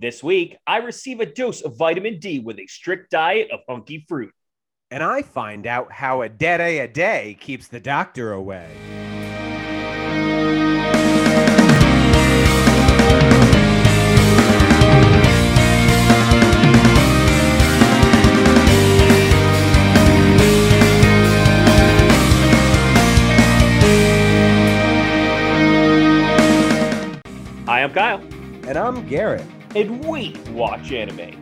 This week, I receive a dose of vitamin D with a strict diet of hunky fruit. And I find out how a dead a a day keeps the doctor away. Hi, I'm Kyle, And I'm Garrett. And we watch anime.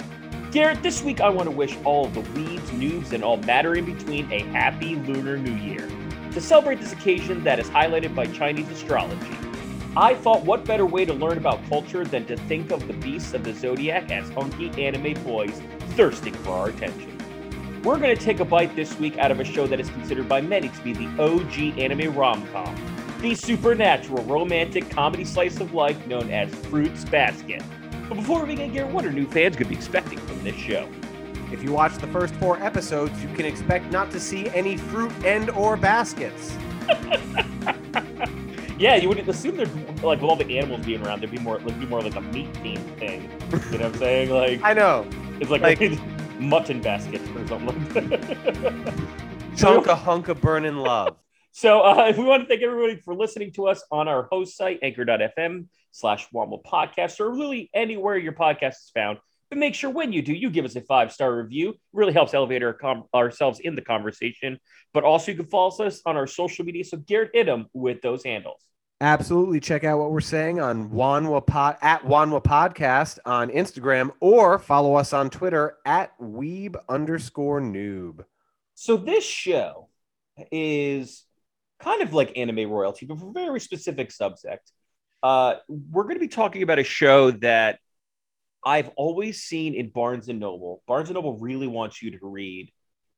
Garrett, this week I want to wish all the weebs, noobs, and all matter in between a happy Lunar New Year. To celebrate this occasion that is highlighted by Chinese astrology, I thought what better way to learn about culture than to think of the beasts of the zodiac as hunky anime boys thirsting for our attention. We're going to take a bite this week out of a show that is considered by many to be the OG anime rom com, the supernatural romantic comedy slice of life known as Fruits Basket. But before we begin, Garrett, what are new fans going to be expecting from this show? If you watch the first four episodes, you can expect not to see any fruit and or baskets. Yeah, you would assume they're like with all the animals being around, there'd be more, like, be more like a meat themed thing. You know what I'm saying? Like I know. it's like, like- mutton baskets or something. Chunk a hunk of burning love. So uh, we want to thank everybody for listening to us on our host site, anchor.fm slash Womble Podcast, or really anywhere your podcast is found. But make sure when you do, you give us a five star review. It really helps elevate our com- ourselves in the conversation. But also, you can follow us on our social media. So Garrett hit them with those handles. Absolutely. Check out what we're saying on Wanwa Pod at Wanwa Podcast on Instagram or follow us on Twitter at Weeb underscore noob. So this show is kind of like anime royalty, but for a very specific subject. Uh, we're going to be talking about a show that I've always seen in Barnes and Noble. Barnes and Noble really wants you to read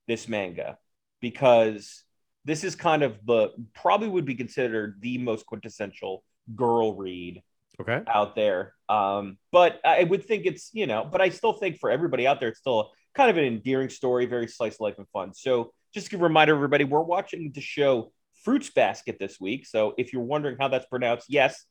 this manga because this is kind of the probably would be considered the most quintessential girl read Okay. out there. Um, but I would think it's, you know, but I still think for everybody out there, it's still kind of an endearing story, very slice of life and fun. So just to remind everybody, we're watching the show Fruits Basket this week. So if you're wondering how that's pronounced, yes,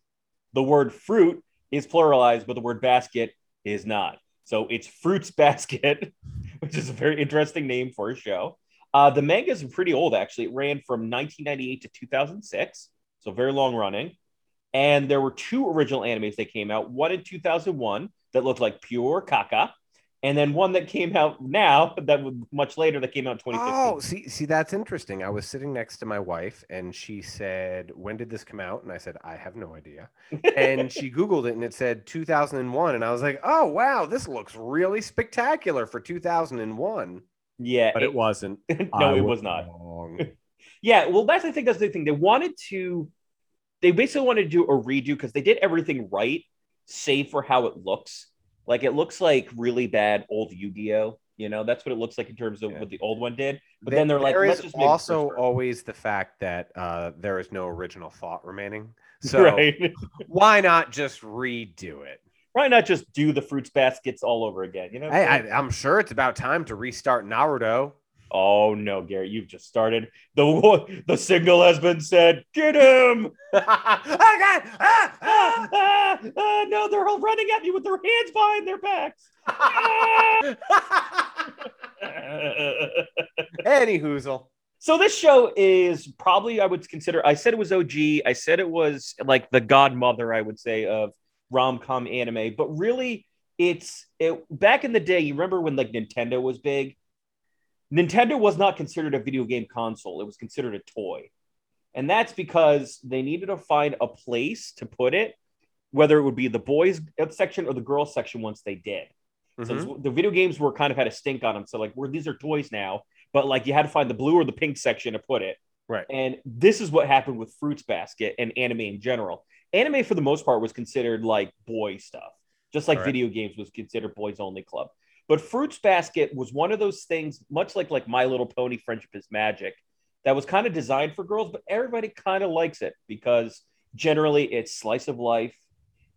the word fruit is pluralized, but the word basket is not. So it's Fruits Basket, which is a very interesting name for a show. Uh, the manga is pretty old, actually. It ran from 1998 to 2006, so very long running. And there were two original animes that came out one in 2001 that looked like pure caca, and then one that came out now that was much later that came out in 2015. Oh, see, see, that's interesting. I was sitting next to my wife and she said, When did this come out? And I said, I have no idea. and she Googled it and it said 2001. And I was like, Oh, wow, this looks really spectacular for 2001. yeah, But it wasn't. no, it was not. Yeah, well, that's I think that's the thing. They wanted to, they basically wanted to do a redo because they did everything right, save for how it looks. Like it looks like really bad old Yu-Gi-Oh. You know, that's what it looks like in terms of Yeah. what the old one did. But There- then they're like, there let's is just also always the fact that uh, there is no original thought remaining. So right, why not just redo it? why not just do the fruits baskets all over again? You know, Hey. I, I'm sure it's about time to restart Naruto. Oh no, Gary, you've just started. The the signal has been said. Get him! oh, God! Ah, Ah, ah! ah, ah, no, they're all running at me with their hands behind their backs. Any hoozle. So this show is probably I would consider. I said it was OG. I said it was like the godmother. I would say of rom com anime, but really it's it. Back in the day, you remember when like Nintendo was big. Nintendo was not considered a video game console. It was considered a toy, and that's because they needed to find a place to put it, whether it would be the boys section or the girls section. Once they did, so Mhm. it's- the video games were kind of had a stink on them. So like, we're these are toys now, but like you had to find the blue or the pink section to put it. Right. And this is what happened with Fruits Basket and anime in general. Anime for the most part was considered like boy stuff, just like Correct. video games was considered boys only club. But Fruits Basket was one of those things, much like like My Little Pony, Friendship is Magic, that was kind of designed for girls, but everybody kind of likes it because generally it's slice of life,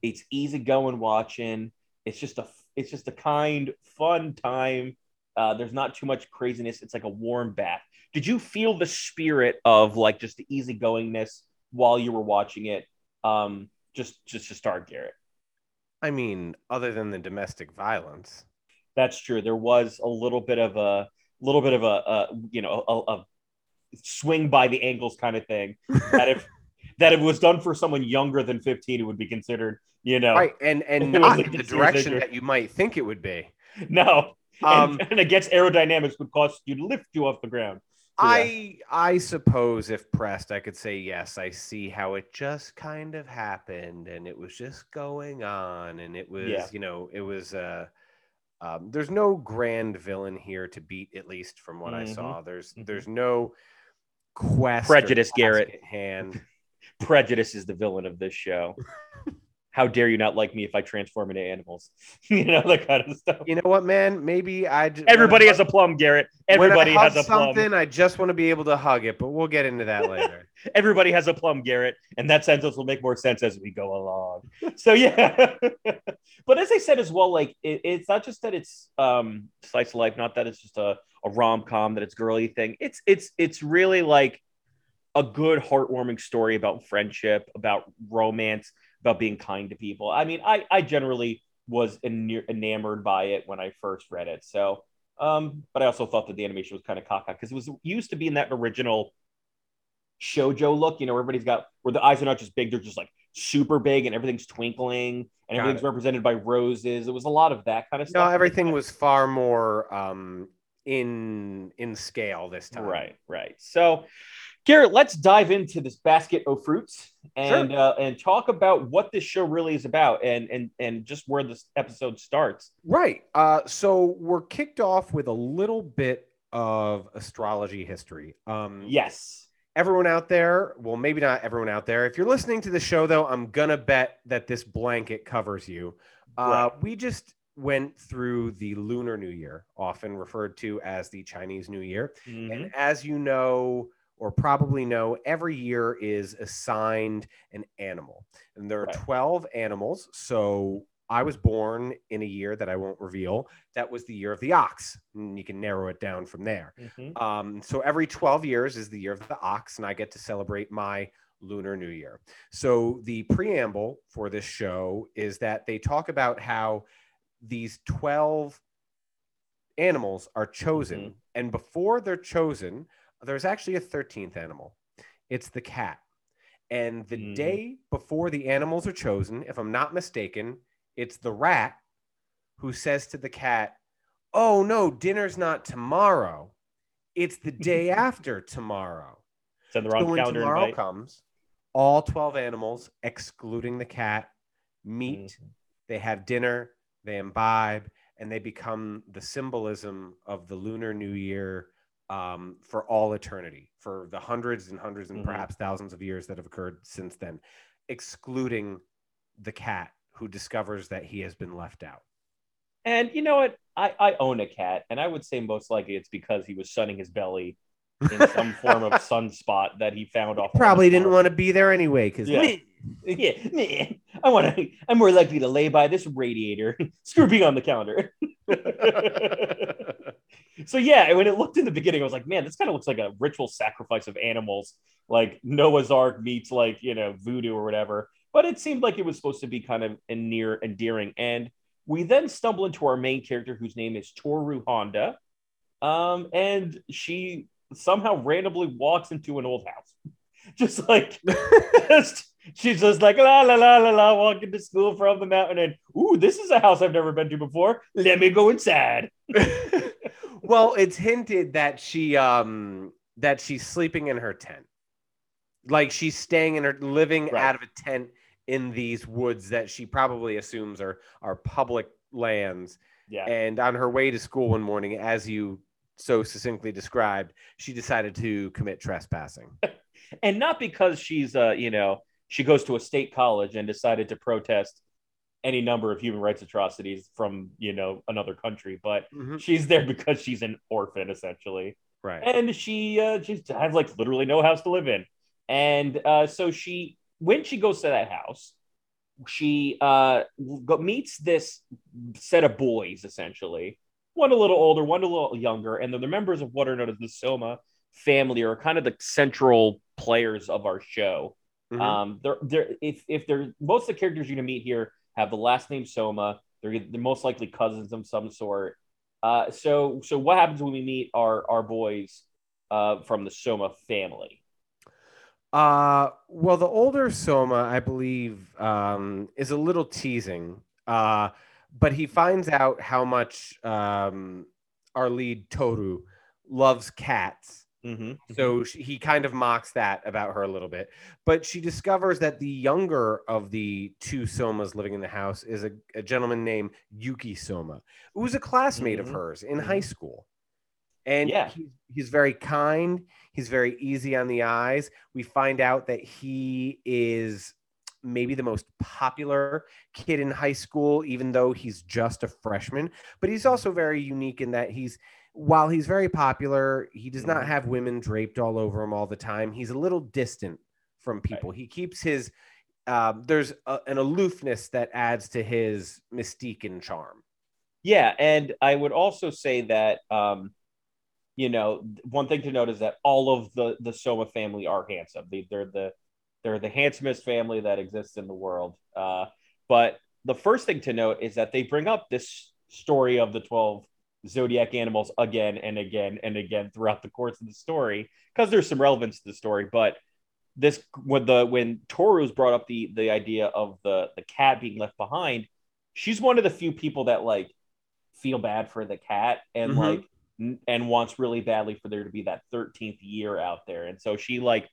it's easy going watching, it's just a it's just a kind, fun time. Uh, there's not too much craziness. It's like a warm bath. Did you feel the spirit of like just the easygoingness while you were watching it? Um, just just to start, Garrett. I mean, other than the domestic violence. That's true. There was a little bit of a little bit of a, a you know a, a swing by the ankles kind of thing that if that if it was done for someone younger than 15 it would be considered you know right and and not in the direction that you might think it would be no um, and, and against aerodynamics would cause you to lift you off the ground so, yeah. i i suppose if pressed i could say yes i see how it just kind of happened and it was just going on and it was yeah. you know it was uh um, there's no grand villain here to beat, at least from what mm-hmm. I saw. There's mm-hmm. there's no quest prejudice, Garrett. Hand prejudice is the villain of this show. How dare you not like me if I transform into animals? you know that kind of stuff. You know what, man? Maybe I. Just, Everybody has a plum, Garrett. Everybody has a plum. Something I just want to be able to hug it, but we'll get into that later. Everybody has a plum, Garrett, and that sentence will make more sense as we go along. So yeah, but as I said as well, like it, it's not just that it's um slice of life, not that it's just a, a rom com, that it's girly thing. It's it's it's really like a good heartwarming story about friendship, about romance, about being kind to people. I mean, I I generally was enamored by it when I first read it. So, um, but I also thought that the animation was kind of caca because it was used to be in that original shojo look. You know, everybody's got where the eyes are not just big; they're just like super big, and everything's twinkling, and got everything's it. represented by roses. It was a lot of that kind of stuff. No, everything was far more um, in in scale this time. Right, right. So Garrett, let's dive into this basket of fruits and sure. uh, and talk about what this show really is about and and and just where this episode starts. Right. Uh, so we're kicked off with a little bit of astrology history. Um, yes. Everyone out there, well, maybe not everyone out there. If you're listening to the show, though, I'm gonna bet that this blanket covers you. Uh, right. We just went through the Lunar New Year, often referred to as the Chinese New Year, mm-hmm. and as you know or probably know, every year is assigned an animal. And there are right. 12 animals. So I was born in a year that I won't reveal. That was the year of the ox. And you can narrow it down from there. Mm-hmm. Um, so every 12 years is the year of the ox, and I get to celebrate my Lunar New Year. So the preamble for this show is that they talk about how these 12 animals are chosen. Mm-hmm. And before they're chosen, there's actually a 13th animal. It's the cat. And the mm. day before the animals are chosen, if I'm not mistaken, it's the rat who says to the cat, Oh, no, dinner's not tomorrow. It's the day after tomorrow. Send the wrong so when calendar tomorrow invite. comes, all 12 animals, excluding the cat, meet, mm. they have dinner, they imbibe, and they become the symbolism of the Lunar New Year um, for all eternity, for the hundreds and hundreds and mm-hmm. perhaps thousands of years that have occurred since then, excluding the cat who discovers that he has been left out. And you know what? I, I own a cat, and I would say most likely it's because he was sunning his belly in some form of sunspot that he found off. Probably didn't want to be there anyway, because yeah. yeah, I want to. I'm more likely to lay by this radiator. Screw being on the calendar. So yeah, when it looked in the beginning, I was like, man, this kind of looks like a ritual sacrifice of animals, like Noah's Ark meets like you know voodoo or whatever. But it seemed like it was supposed to be kind of a near endearing. And we then stumble into our main character, whose name is Toru Honda, um, and she somehow randomly walks into an old house, just like just, she's just like la la la la la, walking to school from the mountain, and ooh, this is a house I've never been to before. Let me go inside. well, it's hinted that she um that she's sleeping in her tent. Like she's staying in her living right. out of a tent in these woods that she probably assumes are are public lands. Yeah. And on her way to school one morning, as you so succinctly described, she decided to commit trespassing. and not because she's uh, you know, she goes to a state college and decided to protest any number of human rights atrocities from you know another country but mm-hmm. she's there because she's an orphan essentially. Right. And she uh she has like literally no house to live in. And uh so she when she goes to that house she uh meets this set of boys essentially. One a little older one a little younger and they're the members of what are known as the soma family are kind of the central players of our show. Mm-hmm. Um, they're, they're, if, if they're most of the characters you're gonna meet here, have the last name Soma. They're, they're most likely cousins of some sort. Uh, so so what happens when we meet our our boys uh, from the Soma family? Uh, well, the older Soma, I believe, um, is a little teasing. Uh, but he finds out how much um, our lead Toru loves cats. Mm-hmm. So she, he kind of mocks that about her a little bit. But she discovers that the younger of the two Somas living in the house is a, a gentleman named Yuki Soma, who was a classmate Mhm. of hers in Mhm. high school. And Yeah. he's, he's very kind. He's very easy on the eyes. We find out that he is maybe the most popular kid in high school, even though he's just a freshman. But he's also very unique in that he's, while he's very popular, he does not Mhm. have women draped all over him all the time. He's a little distant from people. He keeps his, um, there's a, an aloofness that adds to his mystique and charm. Yeah, and I would also say that um, you know one thing to note is that all of the the Soma family are handsome. They, they're the they're the handsomest family that exists in the world. Uh, but the first thing to note is that they bring up this story of the twelve zodiac animals again and again and again throughout the course of the story because there's some relevance to the story. But this when the when Toru's brought up the the idea of the the cat being left behind, she's one of the few people that like feel bad for the cat and Mhm. like n- and wants really badly for there to be that 13th year out there and so she like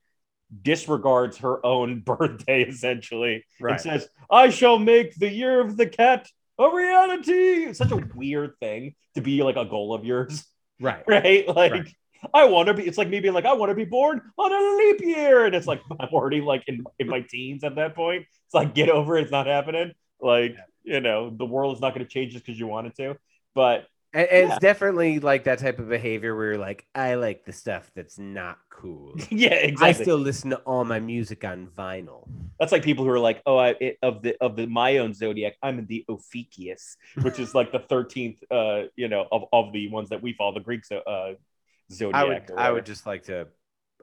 disregards her own birthday essentially right. and says i shall make the year of the cat a reality it's such a weird thing to be like a goal of yours Right. right like Right. I want to be. It's like me being like, I want to be born on a leap year, and it's like I'm already like in, in my teens at that point. It's like get over it. It's not happening. Like you know, the world is not going to change just because you want it to. But And, and Yeah. it's definitely like that type of behavior where you're like, I like the stuff that's not cool. yeah, exactly. I still listen to all my music on vinyl. That's like people who are like, oh, I it, of the of the my own zodiac, I'm in the Ophiuchus, which is like the thirteenth, uh, you know, of, of the ones that we follow, the Greek uh, zodiac. I would I would just like to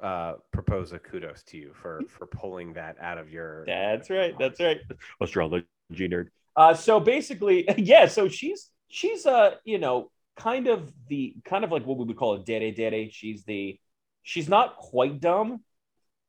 uh, propose a kudos to you for for pulling that out of your. That's right. That's right. Astrology nerd. Uh, so basically, yeah. So she's she's a you know kind of the kind of like what we would call a dere dere. She's the she's not quite dumb,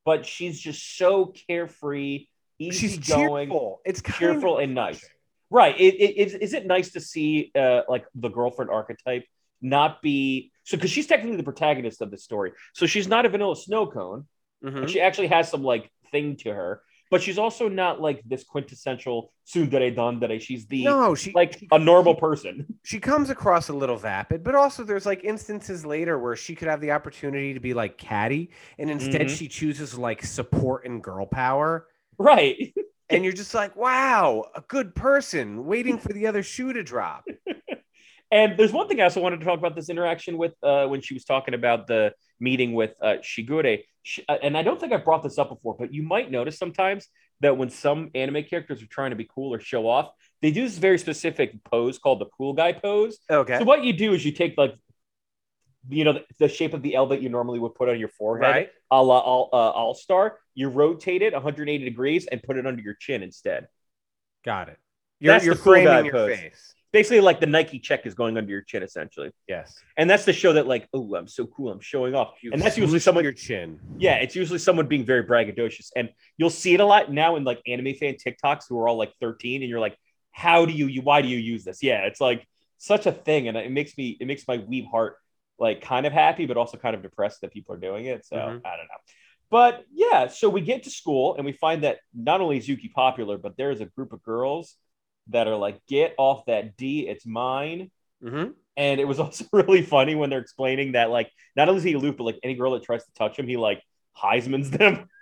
but she's just so carefree, She's easygoing, cheerful. It's kind cheerful and nice. Right. It, it, is, is it nice to see uh, like the girlfriend archetype not be so because she's technically the protagonist of the story. So she's not a vanilla snow cone. Mhm. She actually has some like thing to her, but she's also not like this quintessential tsundere dandere. She's the No, she like a normal person. she comes across a little vapid, but also there's like instances later where she could have the opportunity to be like catty, and instead Mhm. she chooses like support and girl power. Right. And you're just like, wow, a good person waiting for the other shoe to drop. And there's one thing I also wanted to talk about this interaction with uh, when she was talking about the meeting with uh, Shigure. Uh, and I don't think I brought this up before, but you might notice sometimes that when some anime characters are trying to be cool or show off, they do this very specific pose called the cool guy pose. Okay. So what you do is you take like, you know, the, the shape of the L that you normally would put on your forehead, Right. a la all, uh, all star. You rotate it 180 degrees and put it under your chin instead. Got it. You're, That's you're the cool guy framing your pose. face. Basically, like the Nike check is going under your chin, essentially. Yes. And that's the show that, like, oh, I'm so cool, I'm showing off. You and that's usually someone, your chin. yeah, it's usually someone being very braggadocious. And you'll see it a lot now in like anime fan TikToks who are all like 13, and you're like, how do you, you why do you use this? Yeah, it's like such a thing. And it makes me, it makes my weeb heart like kind of happy, but also kind of depressed that people are doing it. So Mhm. I don't know. But yeah, so we get to school and we find that not only is Yuki popular, but there is a group of girls that are like, get off that D, it's mine. Mm-hmm. And it was also really funny when they're explaining that, like, not only is he aloof, but like any girl that tries to touch him, he like Heisman's them.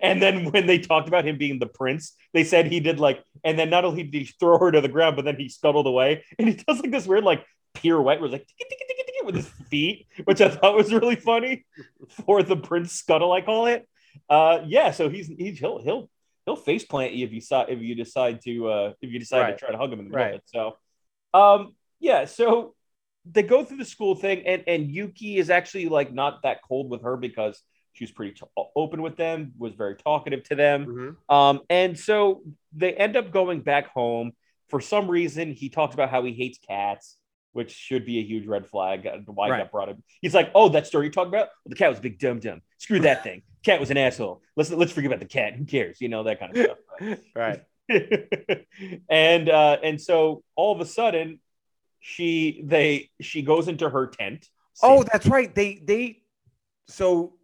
And then when they talked about him being the prince, they said he did like, and then not only did he throw her to the ground, but then he scuttled away. And he does like this weird like pirouette where it's like with his feet, which I thought was really funny for the prince scuttle, I call it. Uh yeah, so he's he's he'll he'll he'll face plant you if you saw if you decide to uh if you decide Right. to try to hug him in the Right. moment. So um yeah, so they go through the school thing, and and Yuki is actually like not that cold with her because She was pretty t- open with them, was very talkative to them. Mhm. Um, and so they end up going back home. For some reason, he talks about how he hates cats, which should be a huge red flag. uh, Why Right. that brought up? He's like, "Oh, that story you're talking about? Well, the cat was a big dum dum. Screw that thing. Cat was an asshole. Let's let's forget about the cat. Who cares? You know that kind of stuff." Right. and uh, and so all of a sudden, she they she goes into her tent. Oh, that's right. They they so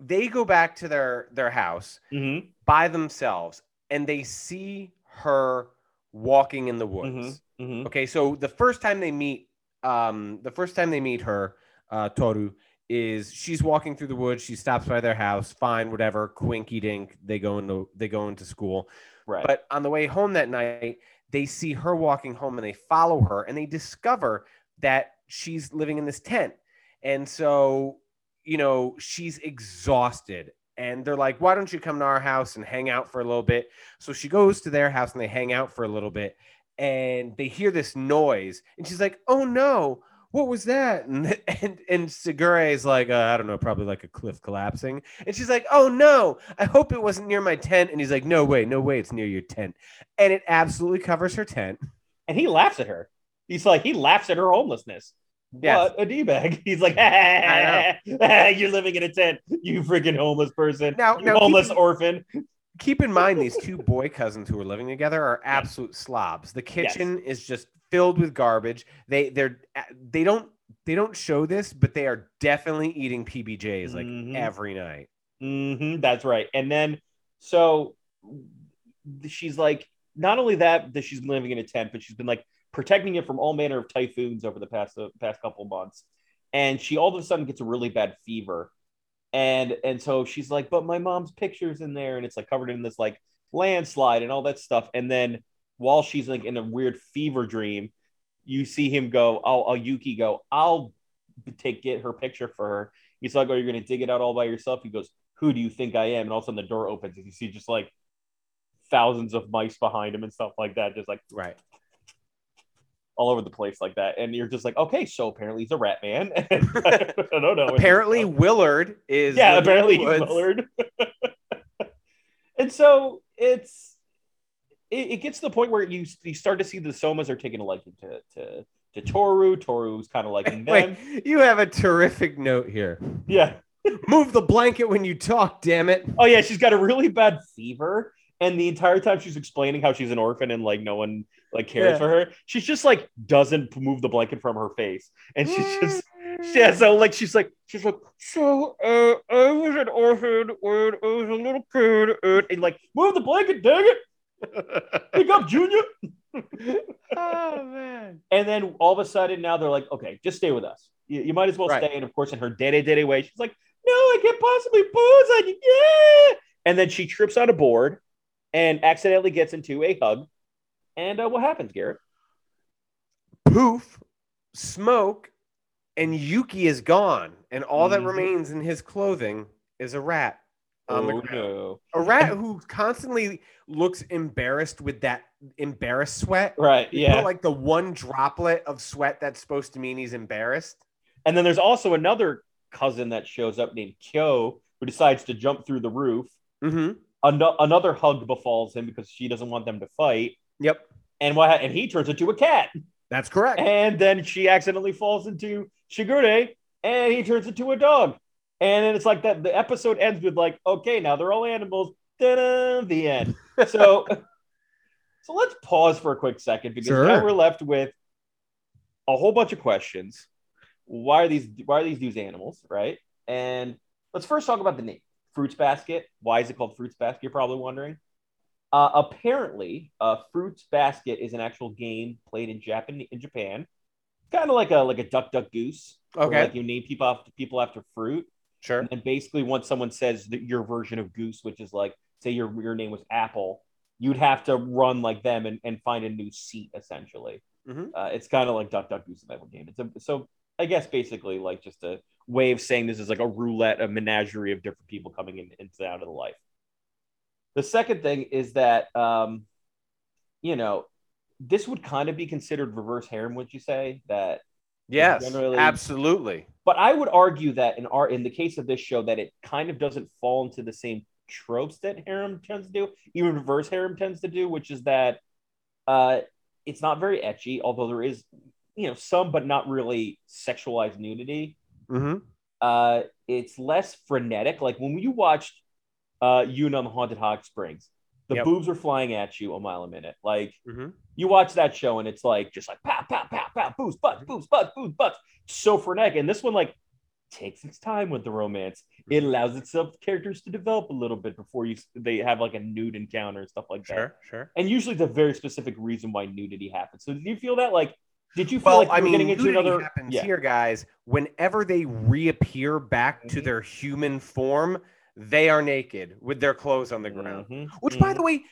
they go back to their their house Mhm, by themselves and they see her walking in the woods. mhm, mhm. Okay, so the first time they meet, um, the first time they meet her, uh, Toru is she's walking through the woods. She stops by their house. Fine, whatever. Quinky dink. They go into they go into school. right. But on the way home that night, they see her walking home and they follow her and they discover that she's living in this tent. And so, you know, she's exhausted. And they're like, why don't you come to our house and hang out for a little bit? So she goes to their house and they hang out for a little bit. And they hear this noise. And she's like, oh no, what was that? And and, and Shigure is like, uh, I don't know, probably like a cliff collapsing. And she's like, oh no, I hope it wasn't near my tent. And he's like, no way, no way, it's near your tent. And it absolutely covers her tent. and he laughs at her. He's like, he laughs at her homelessness. Yes. What a d bag. He's like, I you're living in a tent, you freaking homeless person, Now- you now homeless in- orphan. Keep in mind, these two boy cousins who are living together are absolute slobs. The kitchen is just filled with garbage. They they're they don't they don't show this, but they are definitely eating PBJs like Mhm. every night. hmm that's right. And then, so she's like, not only that, that she's living in a tent, but she's been like protecting it from all manner of typhoons over the past uh, past couple months. And she all of a sudden gets a really bad fever, and and so she's like, but my mom's pictures in there, and it's like covered in this like landslide and all that stuff. And then while she's like in a weird fever dream, you see him go, I'll, Yuki go, I'll take get her picture for her. He's like, Oh, you're gonna dig it out all by yourself? He goes, Who do you think I am? And all of a sudden the door opens and you see just like thousands of mice behind him and stuff like that, just like Right. All over the place like that. And you're just like, okay, so apparently he's a rat man. And I don't know. Apparently, uh, Willard is yeah, apparently. Willard. and so it's it, it gets to the point where you you start to see the Somas are taking a liking to to to Toru. Toru's kind of liking them. Wait, you have a terrific note here. Yeah. Move the blanket when you talk, damn it. Oh yeah, she's got a really bad fever. And the entire time she's explaining how she's an orphan and like no one like cares Yeah. for her, she's just like doesn't move the blanket from her face, and she's just yeah. So like she's like she's like so uh, I was an orphan when I was a little kid, uh," and like move the blanket, dang it, pick up Junior. oh man. And then all of a sudden now they're like, okay, just stay with us. You, you might as well Right. stay. And of course, in her dere dere way, she's like, no, I can't possibly pose on you. Yeah. And then she trips on a board and accidentally gets into a hug. And uh, what happens, Garrett? Poof, smoke, and Yuki is gone, and all that Mhm. remains in his clothing is a rat. on the oh, ground. no. A rat who constantly looks embarrassed with that embarrassed sweat. Right. You know, Yeah. like the one droplet of sweat that's supposed to mean he's embarrassed. And then there's also another cousin that shows up named Kyo who decides to jump through the roof. Mm-hmm. Ano- another hug befalls him because she doesn't want them to fight. Yep. And what? And he turns into a cat. That's correct. And then she accidentally falls into Shigure, and he turns into a dog. And then it's like that. The episode ends with like, okay, now they're all animals. Ta-da, the end. So, so let's pause for a quick second because Sure. now we're left with a whole bunch of questions. Why are these? Why are these dudes animals? Right? And let's first talk about the name, Fruits Basket. Why is it called Fruits Basket? You're probably wondering. Uh, apparently, uh, Fruits Basket is an actual game played in Japan. In Japan, kind of like a like a Duck Duck Goose. Okay. like you name people after people after fruit, Sure. and basically, once someone says that your version of Goose, which is like, say your your name was Apple, you'd have to run like them and, and find a new seat. Essentially, Mhm. uh, it's kind of like Duck Duck Goose, of game. It's a, so I guess basically like just a way of saying this is like a roulette, a menagerie of different people coming in into and out of the life. The second thing is that, um, you know, this would kind of be considered reverse harem. Would you say that Yes, generally- absolutely. But I would argue that in our in the case of this show, that it kind of doesn't fall into the same tropes that harem tends to do, even reverse harem tends to do, which is that uh, it's not very ecchi, although there is you know some, but not really sexualized nudity. hmm Uh, it's less frenetic. Like when you watched uh, Yuna on the Haunted Hot Springs, the Yep. boobs are flying at you a mile a minute. Like hmm you watch that show and it's like just like pow pow pow pow boobs butts boobs butts boobs butts so frenetic and this one like takes its time with the romance it allows itself characters to develop a little bit before you they have like a nude encounter and stuff like that Sure, sure. and usually it's a very specific reason why nudity happens so do you feel that like did you feel Well, like you I were mean, getting into nudity another happens yeah here, guys. Whenever they reappear back to Mhm. their human form, they are naked with their clothes on the ground. Mhm, Which, by mhm. the way,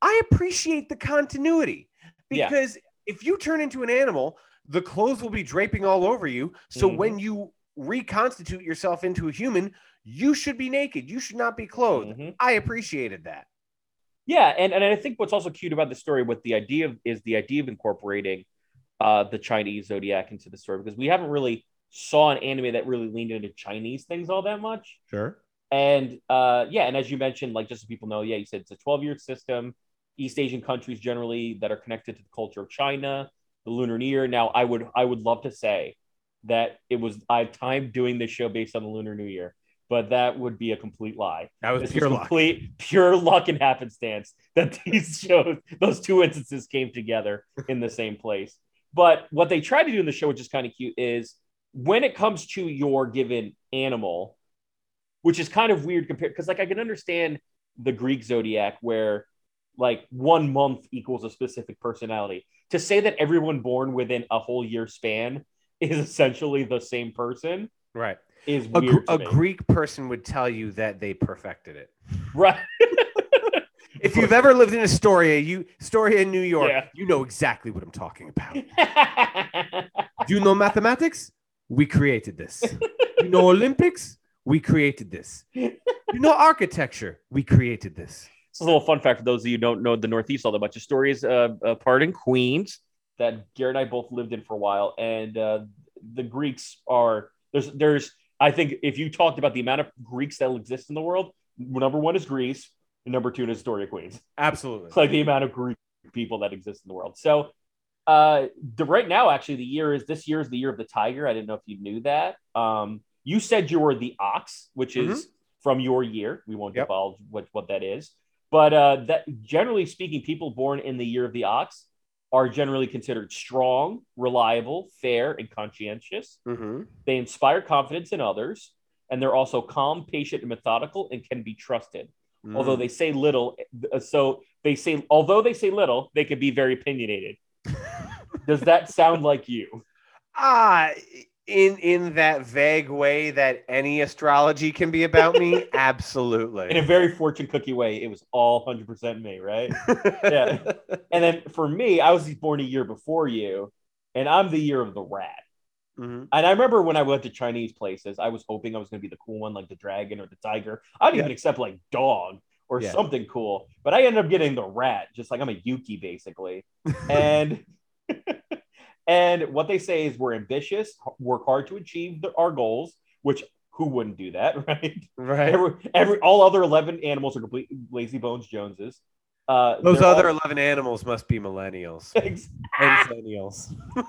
I appreciate the continuity Yeah. because if you turn into an animal, the clothes will be draping all over you. So Mhm. when you reconstitute yourself into a human, you should be naked. You should not be clothed. Mhm. I appreciated that. Yeah, and, and I think what's also cute about the story, what the idea of, is the idea of incorporating uh, the Chinese zodiac into the story because we haven't really saw an anime that really leaned into Chinese things all that much. Sure. And uh, yeah, and as you mentioned, like just so people know, yeah, you said it's a 12 year system. East Asian countries generally that are connected to the culture of China, the Lunar New Year. Now, I would I would love to say that it was I timed doing this show based on the Lunar New Year, but that would be a complete lie. That was This pure was luck. complete pure luck and happenstance that these shows, those two instances came together in the same place. But what they try to do in the show, which is kind of cute, is when it comes to your given animal, which is kind of weird compared because like I can understand the Greek zodiac where like one month equals a specific personality. To say that everyone born within a whole year span is essentially the same person Right. is A. Gr- a. Greek person would tell you that they perfected it. right? If you've ever lived in Astoria, you Astoria in New York, Yeah. you know exactly what I'm talking about. Do you know mathematics? We created this. You know Olympics? We created this. You know architecture? We created this. It's a little fun fact for those of you who don't know the Northeast all that much. Astoria is uh, a part in Queens that Garrett and I both lived in for a while, and uh, the Greeks are there's there's I think if you talked about the amount of Greeks that exist in the world, number one is Greece, and number two is Astoria, Queens. Absolutely. It's like the amount of Greek people that exist in the world. So, uh, the right now, actually, the year is this year is the year of the tiger. I didn't know if you knew that. Um, you said you were the ox, which is from your year. We won't Yep. divulge what what that is, but uh, that generally speaking, people born in the year of the ox are generally considered strong, reliable, fair, and conscientious. hmm They inspire confidence in others, and they're also calm, patient, and methodical, and can be trusted Mm. although they say little uh, so they say although they say little they can be very opinionated does that sound like you ah, in in that vague way that any astrology can be about me, absolutely. in a very fortune cookie way it was all 100% me right Yeah. and then for me i was born a year before you and i'm the year of the rat Mhm. and i remember when i went to chinese places i was hoping i was going to be the cool one like the dragon or the tiger i didn't Yeah. even accept like dog or Yeah. something cool but i ended up getting the rat just like i'm a yuki basically and and what they say is we're ambitious work hard to achieve the, our goals which who wouldn't do that right Right. every, every all other 11 animals are complete lazy bones joneses uh Those other all- 11 animals must be millennials millennials.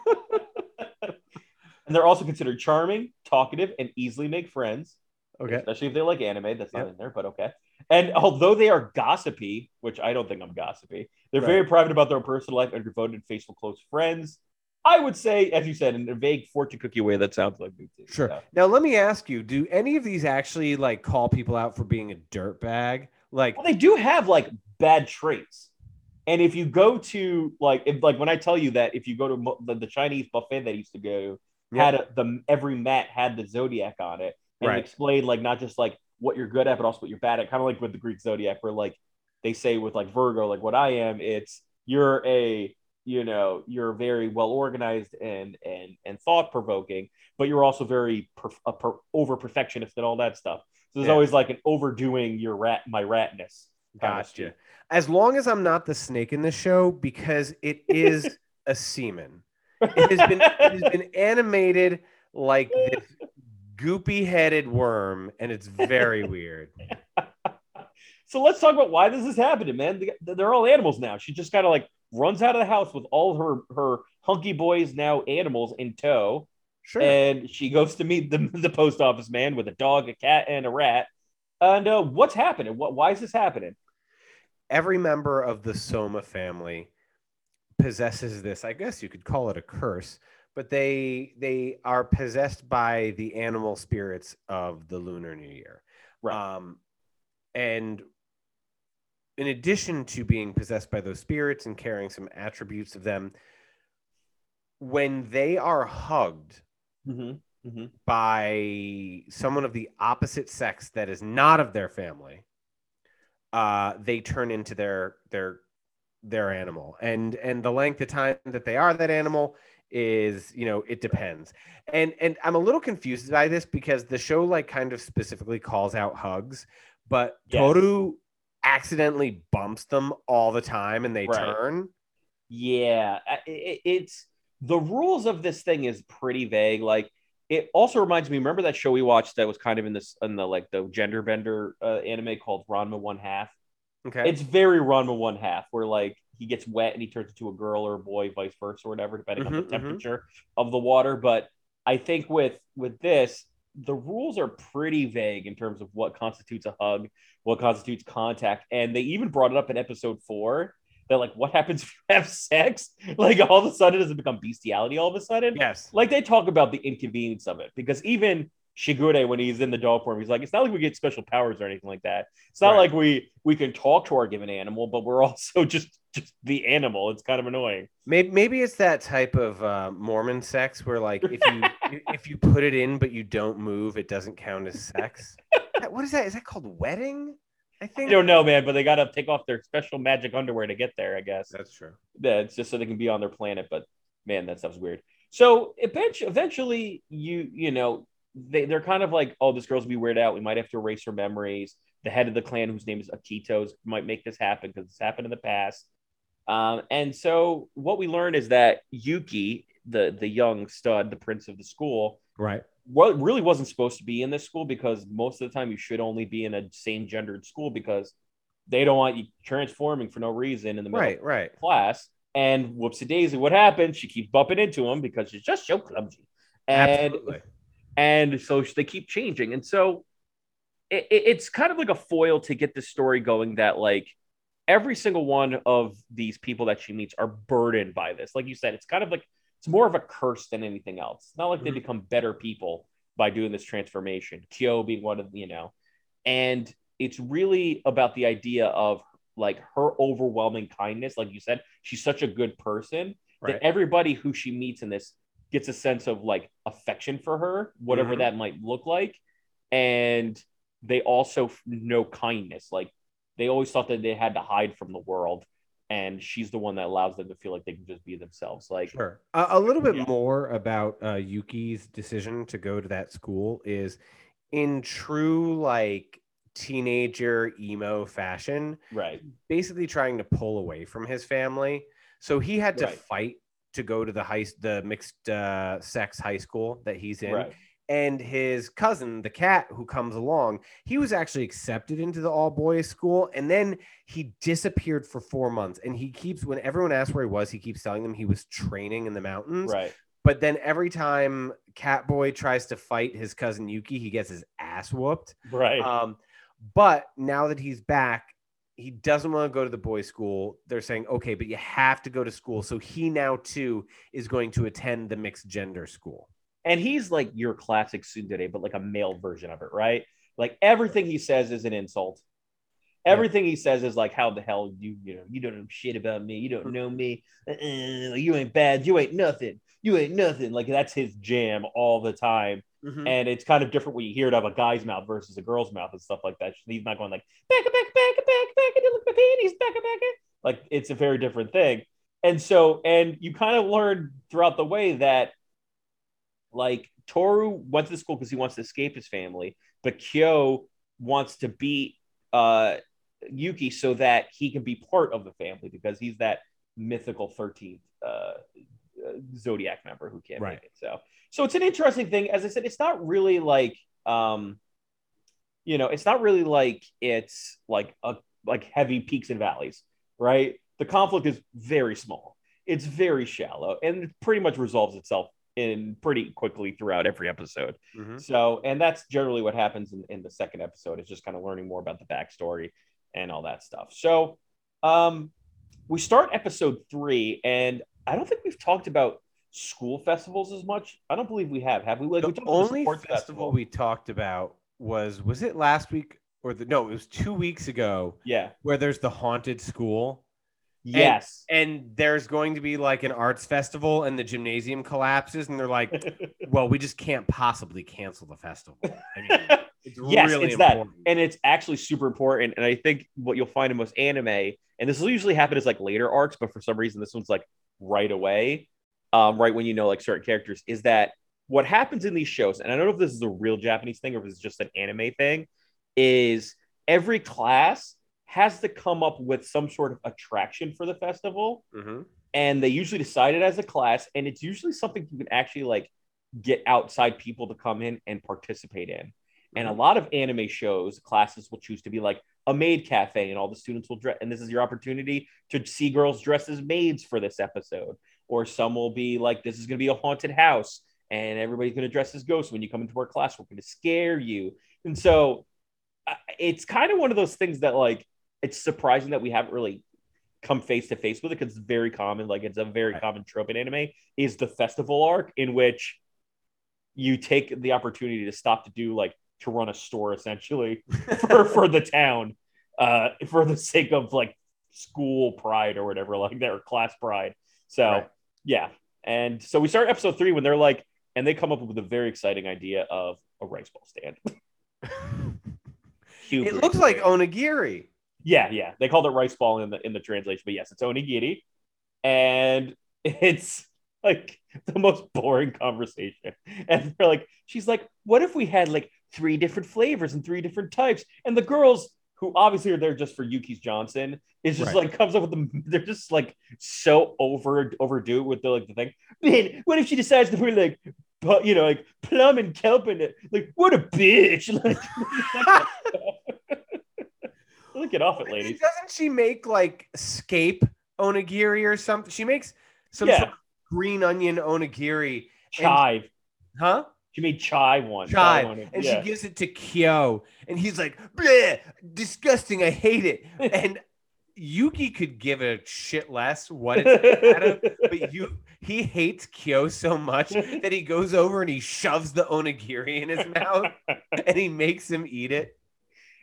and they're also considered charming talkative and easily make friends Okay. especially if they like anime that's not Yep. in there but okay and although they are gossipy which i don't think i'm gossipy they're very private about their personal life and devoted faithful close friends i would say as you said in a vague fortune cookie way that sounds like me too Sure. So- Now let me ask you: Do any of these actually like call people out for being a dirtbag? Like, Well, they do have like bad traits. And if you go to like if like when I tell you that if you go to the, the Chinese buffet that I used to go to, Yeah. had a, the every mat had the zodiac on it and Right. explained like not just like what you're good at but also what you're bad at kind of like with the Greek zodiac where like they say with like Virgo like what I am it's you're a you know you're very well organized and and and thought provoking but you're also very a per- over perfectionist and all that stuff so there's Yeah. always like an overdoing your rat my ratness gotcha. As long as I'm not the snake in the show, because it is a semen. It has been it has been animated like this goopy headed worm, and it's very weird. so let's talk about why this is happening, man. They're all animals now. She just kind of like runs out of the house with all her her hunky boys now animals in tow. Sure. And she goes to meet the, the post office man with a dog, a cat, and a rat. And uh, what's happening? What? Why is this happening? Every member of the Soma family possesses this. I guess you could call it a curse, but they they are possessed by the animal spirits of the Lunar New Year. Right. Um, and in addition to being possessed by those spirits and carrying some attributes of them, when they are hugged mm-hmm. Mm-hmm. by someone of the opposite sex that is not of their family, uh, they turn into their their their animal, and and the length of time that they are that animal is you know it depends and and i'm a little confused by this because the show like kind of specifically calls out hugs but yes. toru accidentally bumps them all the time and they right. turn yeah it, it's the rules of this thing is pretty vague like it also reminds me remember that show we watched that was kind of in this in the like the gender bender uh, anime called ranma one half okay it's very ranma one half where like he gets wet and he turns into a girl or a boy, vice versa, or whatever, depending mm-hmm, on the mm-hmm, mm-hmm. temperature mm-hmm. of the water. But I think with with this, the rules are pretty vague in terms of what constitutes a hug, what constitutes contact, and they even brought it up in episode four. That like, what happens if you have sex? Like all of a sudden, does it become bestiality? All of a sudden, yes. Like they talk about the inconvenience of it because even Shigure when he's in the dog form. He's like, it's not like we get special powers or anything like that. It's not right. like we we can talk to our given animal, but we're also just just the animal. It's kind of annoying. Maybe maybe it's that type of uh, Mormon sex where like if you if you put it in but you don't move, it doesn't count as sex. what is that? Is that called wedding? I think I don't know, man, but they got to take off their special magic underwear to get there. I guess that's true. Yeah, it's just so they can be on their planet. But man, that stuff's weird. So eventually, eventually, you you know they, they're kind of like, oh, this girl's gonna be weirded out. We might have to erase her memories. The head of the clan, whose name is Akitos, might make this happen because it's happened in the past. Um, and so what we learned is that Yuki, the the young stud, the prince of the school, right, well, really wasn't supposed to be in this school because most of the time you should only be in a same gendered school because they don't want you transforming for no reason in the middle right, right. class. And whoopsie daisy, what happens? She keeps bumping into him because she's just so clumsy. And Absolutely and so they keep changing. And so it, it's kind of like a foil to get the story going that like every single one of these people that she meets are burdened by this. Like you said it's kind of like it's more of a curse than anything else. It's not like mm-hmm. they become better people by doing this transformation kyo being one of you know. And it's really about the idea of like her overwhelming kindness. Like you said she's such a good person right. that everybody who she meets in this gets a sense of like affection for her, whatever mm-hmm. that might look like. And they also know kindness. Like they always thought that they had to hide from the world. And she's the one that allows them to feel like they can just be themselves. Like, sure. Uh, a little bit yeah. more about uh, Yuki's decision to go to that school is in true, like, teenager emo fashion. Right. Basically trying to pull away from his family. So he had to right. fight to go to the high the mixed uh, sex high school that he's in. Right. And his cousin, the cat who comes along, he was actually accepted into the all boys school. And then he disappeared for four months. And he keeps, when everyone asks where he was, he keeps telling them he was training in the mountains. Right. But then every time Catboy tries to fight his cousin Yuki, he gets his ass whooped. Right. Um, but now that he's back, he doesn't want to go to the boys' school. They're saying, okay, but you have to go to school. So he now too is going to attend the mixed gender school. And he's like your classic tsundere, but like a male version of it, right? Like everything he says is an insult. Everything yeah. he says is like, "How the hell you you know you don't know shit about me. You don't mm. know me. Uh-uh, you ain't bad. You ain't nothing. You ain't nothing." Like that's his jam all the time. Mm-hmm. And it's kind of different when you hear it out of a guy's mouth versus a girl's mouth and stuff like that. He's not going like back, back, back, back, back, and look at my panties, back, back. Like it's a very different thing. And so, and you kind of learn throughout the way that like Toru went to the school because he wants to escape his family, but Kyo wants to beat uh, Yuki so that he can be part of the family because he's that mythical 13th uh, uh, Zodiac member who can't Right. make it. So, so it's an interesting thing. As I said, it's not really like, um, you know, it's not really like it's like a like heavy peaks and valleys, right? The conflict is very small. It's very shallow, and it pretty much resolves itself in pretty quickly throughout every episode. Mhm. So, and that's generally what happens in, in the second episode. It's just kind of learning more about the backstory and all that stuff. So, um, we start episode three, and I don't think we've talked about school festivals as much. I don't believe we have. Have we? Like, we The about only sports festival we talked about was was it last week or the no? It was two weeks ago yeah. where there's the haunted school. Yes. and there's going to be like an arts festival and the gymnasium collapses and they're like well we just can't possibly cancel the festival i mean it's Yes, really it's that. and it's actually super important. And I think what you'll find in most anime, and this will usually happen as like later arcs, but for some reason this one's like right away, um, right when you know like certain characters, is that what happens in these shows, and I don't know if this is a real Japanese thing or if it's just an anime thing, is every class has to come up with some sort of attraction for the festival Mhm. and they usually decide it as a class and it's usually something you can actually like get outside people to come in and participate in and a mm-hmm. lot of anime shows classes will choose to be like a maid cafe and all the students will dress and this is your opportunity to see girls dressed as maids for this episode or some will be like this is going to be a haunted house and everybody's going to dress as ghosts when you come into our class we're going to scare you and so it's kind of one of those things that like it's surprising that we haven't really come face to face with it because it's very common. Like it's a very Right. common trope in anime is the festival arc in which you take the opportunity to stop to do like to run a store essentially for for the town uh for the sake of like school pride or whatever like that or class pride. So Right. yeah. And so we start episode three when they're like and they come up with a very exciting idea of a rice ball stand. It looks like onigiri Yeah, yeah. They called it rice ball in the in the translation, but yes, it's onigiri, and it's like the most boring conversation. And they're like, she's like, "What if we had like three different flavors and three different types?" And the girls, who obviously are there just for Yuki's Johnson, is just Right. like comes up with them. They're just like so over overdue with the like the thing. Man, what if she decides to put like, pu- you know, like plum and kelp in it? Like, what a bitch! Like, Look it off it, ladies. doesn't she make like scape onigiri or something she makes some Yeah. sort of green onion onigiri Chive. huh She made chai one. chive, one. and yeah. she gives it to Kyo, and he's like, Bleh, disgusting, I hate it. And Yuki could give a shit less what it's out of, but you he hates Kyo so much that he goes over and he shoves the onigiri in his mouth and he makes him eat it.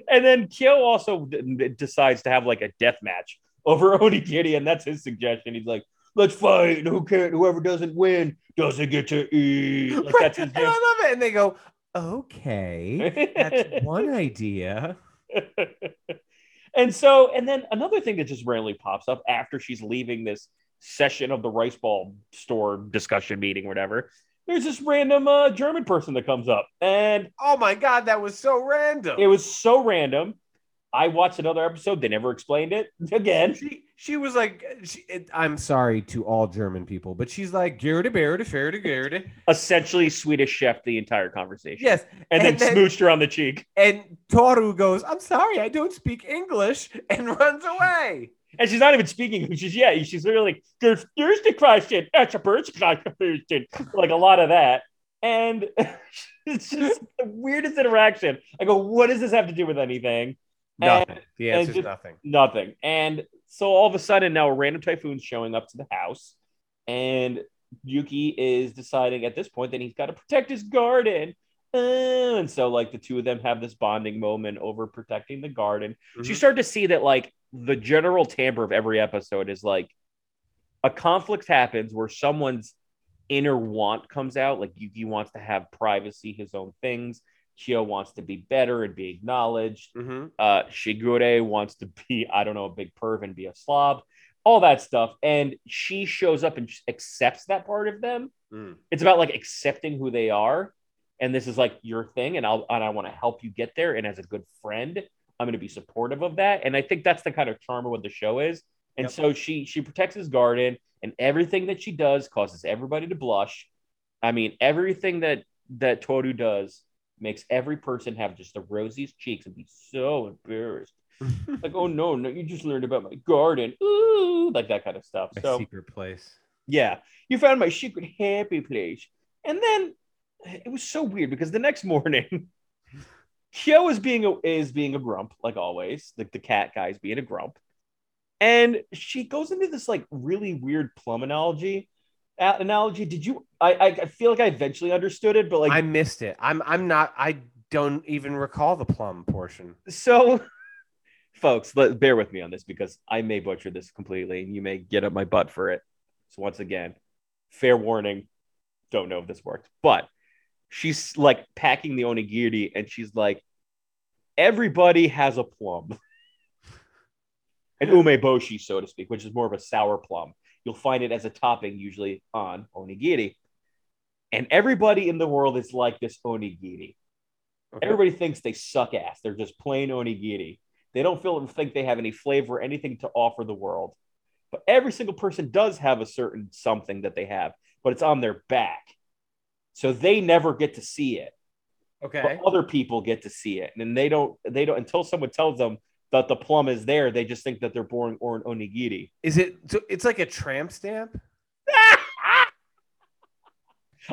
and then Kyo also d- decides to have like a death match over Onigiri, and that's his suggestion. He's like, "Let's fight. Who can? Whoever doesn't win doesn't get to eat." Like, that's and I love it. And they go, okay, that's one idea. and so, and then another thing that just randomly pops up after she's leaving this session of the rice ball store discussion meeting, whatever. There's this random uh, German person that comes up, and Oh my god, that was so random. it was so random. I watched another episode; they never explained it again. she she was like, she, it, I'm sorry to all German people, but she's like, Gerda, Berda, Ferda, Gerda. Essentially, Swedish chef the entire conversation. Yes. and then and then- smooched her on the cheek. And Toru goes, I'm sorry, I don't speak English, and runs away. And she's not even speaking. She's yeah. She's literally like, "There's there's the question. That's a bird's question." Like a lot of that, and it's just the weirdest interaction. I go, "What does this have to do with anything?" Nothing. the and answer's just- nothing. Nothing. And so all of a sudden now a random typhoon's showing up to the house, and Yuki is deciding at this point that he's got to protect his garden. Uh, and so like the two of them have this bonding moment over protecting the garden. So you Mhm. start to see that like the general timbre of every episode is like a conflict happens where someone's inner want comes out. Like Yuki wants to have privacy, his own things. Kyo wants to be better and be acknowledged Mhm. uh Shigure wants to be, I don't know, a big perv and be a slob, all that stuff. And she shows up and just accepts that part of them. Mm. It's about like accepting who they are. And this is like your thing, and I'll and I want to help you get there. And as a good friend, I'm gonna be supportive of that. And I think that's the kind of charm of what the show is. And Yep. so she she protects his garden and everything that she does causes everybody to blush. I mean, everything that that Toru does makes every person have just the rosiest cheeks and be so embarrassed. like, oh no, no, you just learned about my garden. Ooh, like that kind of stuff. My so secret place. yeah, you found my secret happy place. And then it was so weird because the next morning, Kyo is being a, is being a grump like always. Like the cat guy's being a grump, and she goes into this like really weird plum analogy. Analogy. Did you? I I I feel like I eventually understood it, but like I missed it. I'm I'm not I don't even recall the plum portion. so folks let, bear with me on this because i may butcher this completely and you may get up my butt for it so once again fair warning don't know if this worked but she's like packing the onigiri and she's like everybody has a plum an umeboshi so to speak which is more of a sour plum you'll find it as a topping usually on onigiri and everybody in the world is like this onigiri Okay. Everybody thinks they suck ass. They're just plain onigiri. They don't feel and think they have any flavor or anything to offer the world. But every single person does have a certain something that they have, but it's on their back. So they never get to see it. Okay. But other people get to see it. And they don't they don't until someone tells them that the plum is there, they just think that they're boring or an onigiri. Is it so it's like a tramp stamp?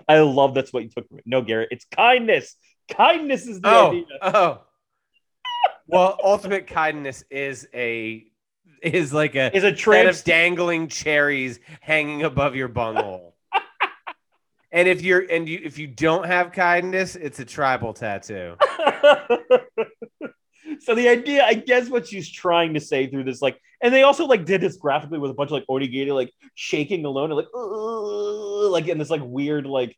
I love that's what you took from it. No, Garrett, it's kindness. Kindness is the Oh, idea. oh. well, ultimate kindness is a is like a Is a set tramp of dangling cherries hanging above your bunghole. and if you're and you if you don't have kindness, it's a tribal tattoo. so the idea, I guess, what she's trying to say through this, like, and they also like did this graphically with a bunch of like onigiri like shaking alone and like, like in this like weird like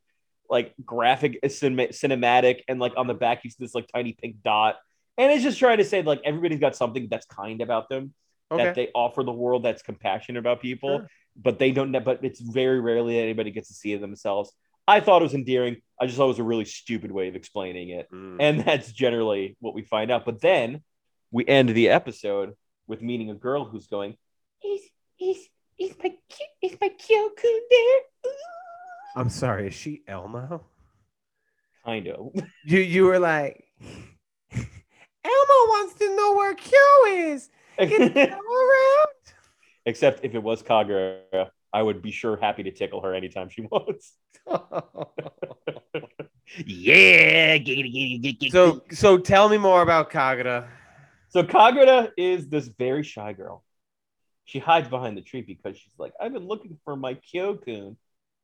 like graphic uh, cinema- cinematic, and like on the back he's this like tiny pink dot, and it's just trying to say like everybody's got something that's kind about them that they offer the world that's compassionate about people, Sure. but they don't. But it's very rarely that anybody gets to see it themselves. I thought it was endearing. I just thought it was a really stupid way of explaining it. Mm. And that's generally what we find out. But then we end the episode with meeting a girl who's going, Is is is my is my Kyokun there? Ooh." I'm sorry, is she Elmo? Kind of. You you were like Elmo wants to know where Kyo is. Get around. Except if it was Kagura, I would be sure happy to tickle her anytime she wants. yeah. so so tell me more about Kagura. So Kagura is this very shy girl. She hides behind the tree because she's like, I've been looking for my Kyokun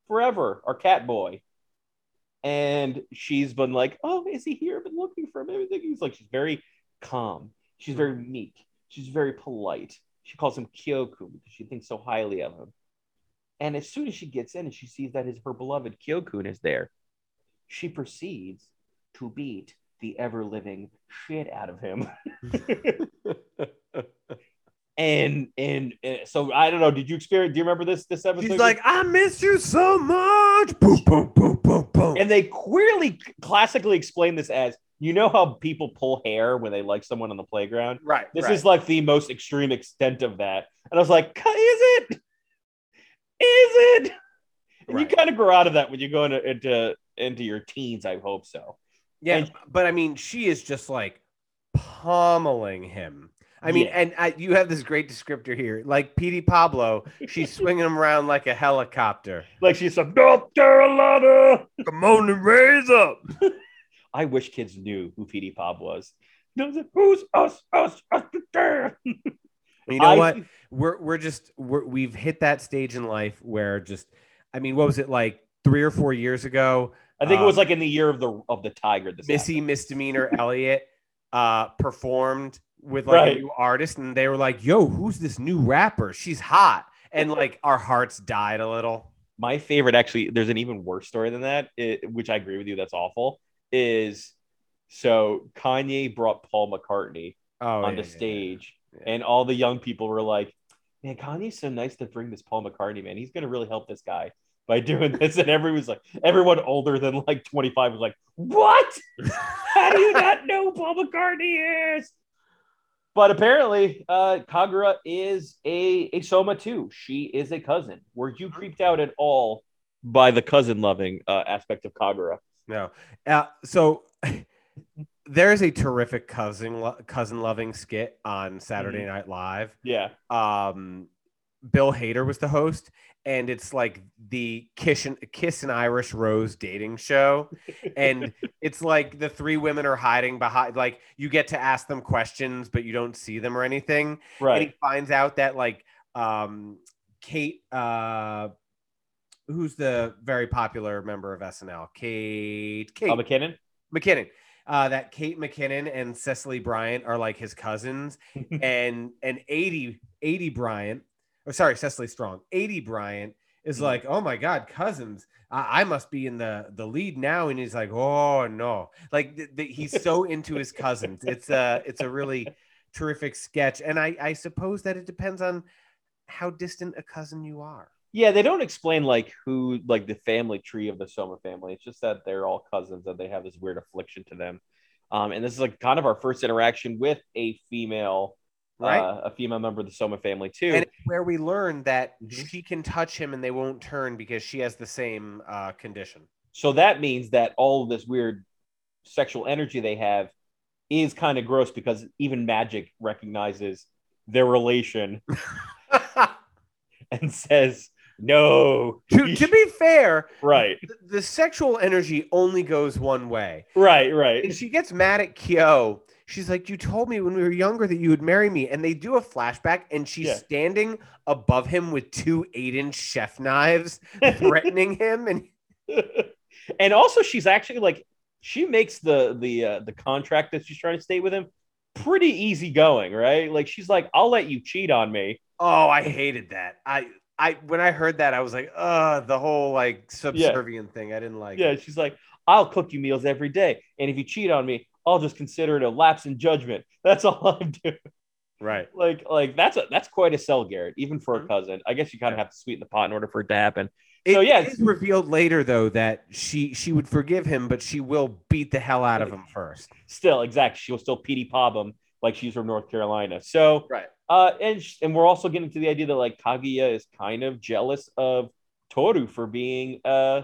forever, our cat boy. And she's been like, Oh, is he here? I've been looking for him. Everything. He's like, she's very calm. She's very meek. She's very polite. She calls him Kyokun because she thinks so highly of him. And as soon as she gets in and she sees that his her beloved Kyokun is there, she proceeds to beat the ever living shit out of him. and and uh, so I don't know. Did you experience? Do you remember this this episode? She's like, I miss you so much. Boom, boom, boom, boom, boom. and they queerly, classically explain this as you know how people pull hair when they like someone on the playground. right. This right. is like the most extreme extent of that. And I was like, "Is it? Is it?" And you kind of grow out of that when you go into into into your teens. I hope so. Yeah, And- but I mean, she is just like pummeling him. I mean, Yeah. and I, you have this great descriptor here, like Petey Pablo. She's swinging him around like a helicopter. Like she's like, "North Carolina." Come on and raise up. I wish kids knew who Petey Pop was. No, it's like, Who's us? Us? Us? there." You know I- what? We're we're just we're, we've hit that stage in life where just, I mean, what was it like three or four years ago? I think it was Um, like in the year of the of the tiger. This Missy Misdemeanor Elliott uh, performed with like Right. a new artist, and they were like, "Yo, who's this new rapper? She's hot." And like our hearts died a little. my favorite actually there's an even worse story than that it, which i agree with you that's awful is so kanye brought paul mccartney Oh, on yeah, the stage yeah. And all the young people were like man kanye's so nice to bring this paul mccartney man he's going to really help this guy by doing this and everyone was like everyone older than like 25 was like what how do you not know paul mccartney is but apparently, uh, Kagura is a, a Sohma too. She is a cousin. Were you creeped out at all by the cousin loving uh, aspect of Kagura? No. Uh, so there's a terrific cousin cousin loving skit on Saturday Night Live. Yeah. Um, Bill Hader was the host, and it's like the Kiss and, Kiss and Irish Rose dating show. and it's like the three women are hiding behind, like you get to ask them questions, but you don't see them or anything. And Right. he finds out that like um, Kate, uh, who's the very popular member of SNL, Kate, Kate Oh, McKinnon? McKinnon. Uh, that Kate McKinnon and Cecily Bryant are like his cousins, and and Aidy Aidy Bryant, or sorry, Cecily Strong, Aidy Bryant is Mhm. like, oh my god, cousins. I, I must be in the the lead now, and he's like, oh no, like th- th- he's so into his cousins. It's a it's a really terrific sketch, and I I suppose that it depends on how distant a cousin you are. Yeah, they don't explain like who, like the family tree of the Sohma family. It's just that they're all cousins and they have this weird affliction to them. Um, and this is like kind of our first interaction with a female, Right. uh, a female member of the Sohma family too. And it's where we learn that Mhm. she can touch him and they won't turn because she has the same uh, condition. so that means that all of this weird sexual energy they have is kind of gross because even magic recognizes their relation and says no. to, to be fair, right, th- the sexual energy only goes one way. right, right. And she gets mad at Kyo. She's like, You told me when we were younger that you would marry me. And they do a flashback, and she's Yeah. standing above him with two eight inch chef knives, threatening him. And and also, she's actually like she makes the the uh, the contract that she's trying to stay with him pretty easy going, right? Like she's like, I'll let you cheat on me. oh, I hated that. I. I when I heard that I was like, uh, the whole like subservient thing. I didn't like. Yeah, it. she's like, I'll cook you meals every day, and if you cheat on me, I'll just consider it a lapse in judgment. That's all I'm doing. right. Like, like that's a that's quite a sell, Garrett, even for a Mhm. cousin. I guess you kind of have to sweeten the pot in order for it to happen. It So, yeah, is revealed later though that she she would forgive him, but she will beat the hell out of him first. Still, exactly. She'll still Petey Pob him like she's from North Carolina. So, Right. uh, and and we're also getting to the idea that like Kagura is kind of jealous of Toru for being, uh,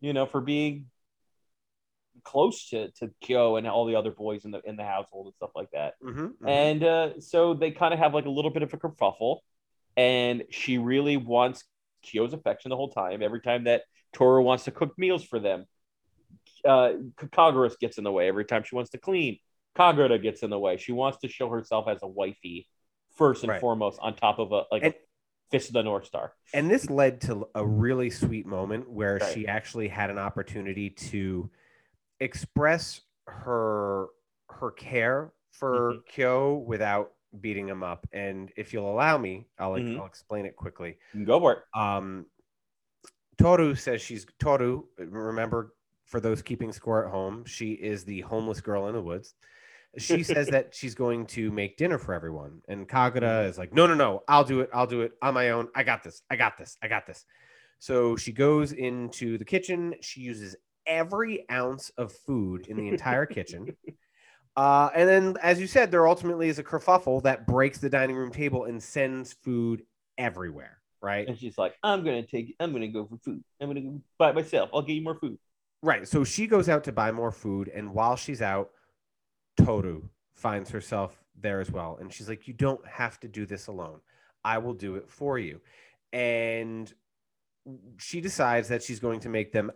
you know, for being close to to Kyo and all the other boys in the in the household and stuff like that. Mm-hmm, And uh, so they kind of have like a little bit of a kerfuffle, and she really wants Kyo's affection the whole time. Every time that Toru wants to cook meals for them, uh, Kagura gets in the way. Every time she wants to clean, Kagura gets in the way. She wants to show herself as a wifey first and Right. foremost, on top of a like And- a fist of the North Star. and this led to a really sweet moment where Right. she actually had an opportunity to express her her care for Mhm. Kyo without beating him up. And if you'll allow me, I'll, Mhm. I'll explain it quickly. Go for it. Um, Toru says she's Toru. Remember, for those keeping score at home, she is the homeless girl in the woods. She says that she's going to make dinner for everyone, and Kagura is like, "No, no, no! I'll do it. I'll do it on my own. I got this. I got this. I got this." So she goes into the kitchen. She uses every ounce of food in the entire kitchen. Uh, and then, as you said, there ultimately is a kerfuffle that breaks the dining room table and sends food everywhere. Right. And she's like, "I'm gonna take. I'm gonna go for food. I'm gonna go by myself. I'll get you more food." Right. So she goes out to buy more food, and while she's out, Toru finds herself there as well. And she's like, You don't have to do this alone. I will do it for you. And she decides that she's going to make them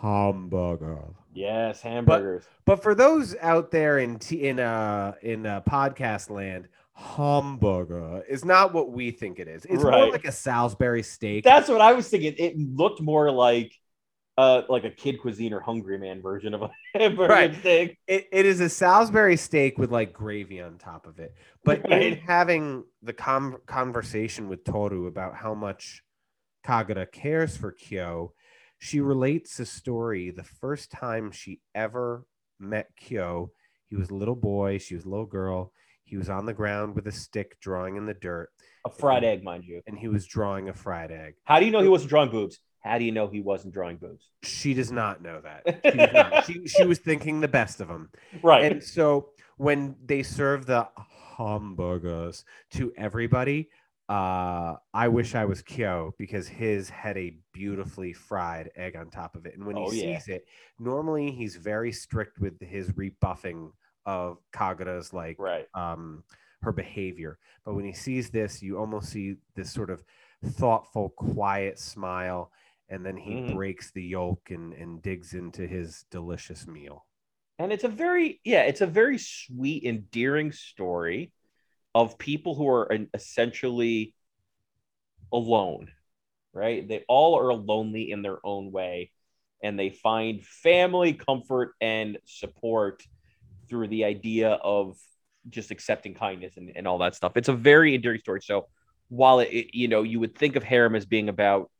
hamburger. Yes, hamburgers. But for those out there in t- in uh in uh, podcast land, hamburger is not what we think it is. It's more like a Salisbury steak. That's what I was thinking. It looked more like uh like a kid cuisine or hungry man version of a hamburger Right. steak. it, it is a Salisbury steak with like gravy on top of it. But in having the com- conversation with Toru about how much Kagura cares for Kyo, she relates a story the first time she ever met Kyo. He was a little boy, she was a little girl. He was on the ground with a stick drawing in the dirt, A fried egg, mind you. and he was drawing a fried egg. How do you know he wasn't drawing boobs? How do you know he wasn't drawing boobs? She does not know that. She, not. she, she was thinking the best of him. Right. And so when they serve the hamburgers to everybody, uh, I wish I was Kyo because his had a beautifully fried egg on top of it. And when Oh, he yeah. sees it, normally he's very strict with his rebuffing of Kagura's like Right. um, her behavior. But when he sees this, you almost see this sort of thoughtful, quiet smile, and then he Mhm. breaks the yolk and, and digs into his delicious meal. And it's a very, yeah, it's a very sweet, endearing story of people who are essentially alone, right? They all are lonely in their own way, and they find family, comfort, and support through the idea of just accepting kindness and, and all that stuff. It's a very endearing story. So while it, it- you know, you would think of harem as being about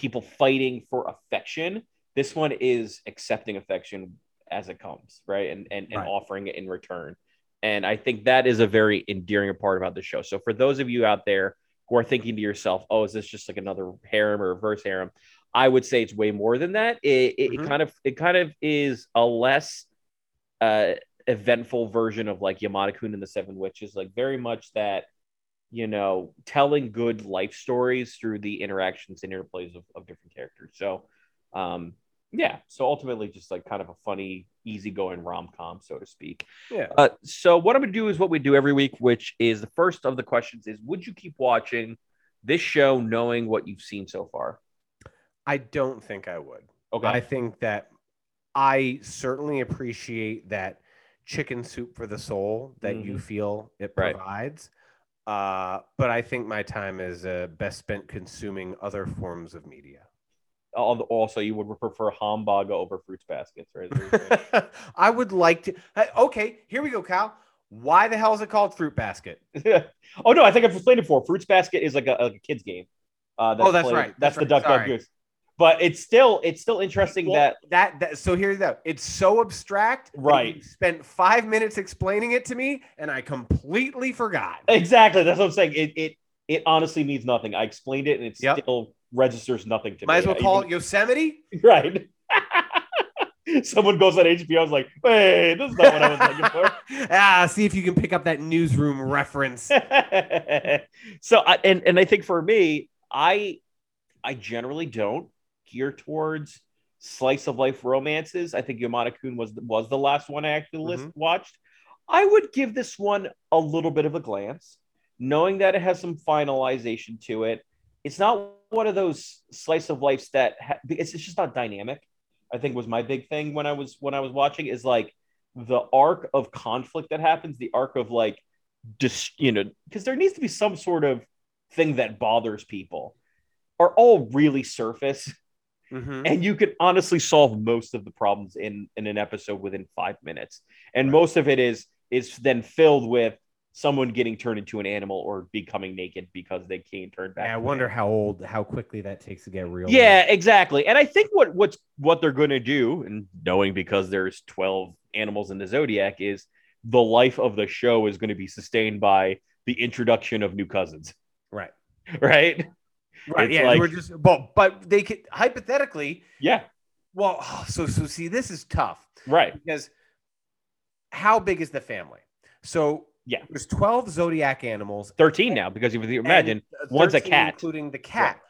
people fighting for affection, this one is accepting affection as it comes, right? And and, and Right. offering it in return. And I think that is a very endearing part about the show. So for those of you out there who are thinking to yourself, "Oh, is this just like another harem or reverse harem?" I would say it's way more than that. It, it, it Mhm. kind of it kind of is a less uh, eventful version of like Yamada Kun and the Seven Witches, like very much that you know telling good life stories through the interactions and interplays of, of different characters. So, um, yeah. So ultimately, just like kind of a funny, easygoing rom com, so to speak. Yeah. Uh, so what I'm gonna do is what we do every week, which is the first of the questions is: Would you keep watching this show knowing what you've seen so far? I don't think I would. Okay. I think that I certainly appreciate that chicken soup for the soul that you feel it Right. Uh, but I think my time is uh, best spent consuming other forms of media. Also, you would prefer hamburger over fruits baskets, right? Is that what you're saying? I would like to. Okay, here we go, Cal. Why the hell is it called Fruit Basket? oh no, I think I've explained it before. Fruits Basket is like a, a kids game. Uh, Oh, that's played- right. That's, That's the right. Duck Duck Sorry. Goose. But it's still it's still interesting Well, that that that so here you go. It's so abstract. Right. you spent five minutes explaining it to me, and I completely forgot. exactly that's what I'm saying. It it it honestly means nothing. I explained it and it Yep. still registers nothing to Might me. Might as well I call even- it Yosemite. right. Someone goes on HBO. I was like, wait, this is not what I was looking for. ah, see if you can pick up that newsroom reference. so I, and and I think for me, I I generally don't gear towards slice of life romances. I think Yamada Kun was was the last one I actually list, mm-hmm. watched. I would give this one a little bit of a glance, knowing that it has some finalization to it. It's not one of those slice of lives that ha- it's, it's just not dynamic. I think was my big thing when I was when I was watching is like the arc of conflict that happens, the arc of like just you know because there needs to be some sort of thing that bothers people are all really surface Mhm. and you can honestly solve most of the problems in in an episode within five minutes and Right. most of it is is then filled with someone getting turned into an animal or becoming naked because they can't turn back Yeah, I wonder how old, how quickly that takes to get real. yeah exactly and i think what what's what they're going to do and knowing because there's 12 animals in the zodiac is the life of the show is going to be sustained by the introduction of new cousins right, right right. It's yeah, like- we're just, but but they could hypothetically. yeah Well, oh, so so see, this is tough right because how big is the family? So Yeah. there's 12 zodiac animals. 13 now because if you uh, imagine one's a cat. including the cat.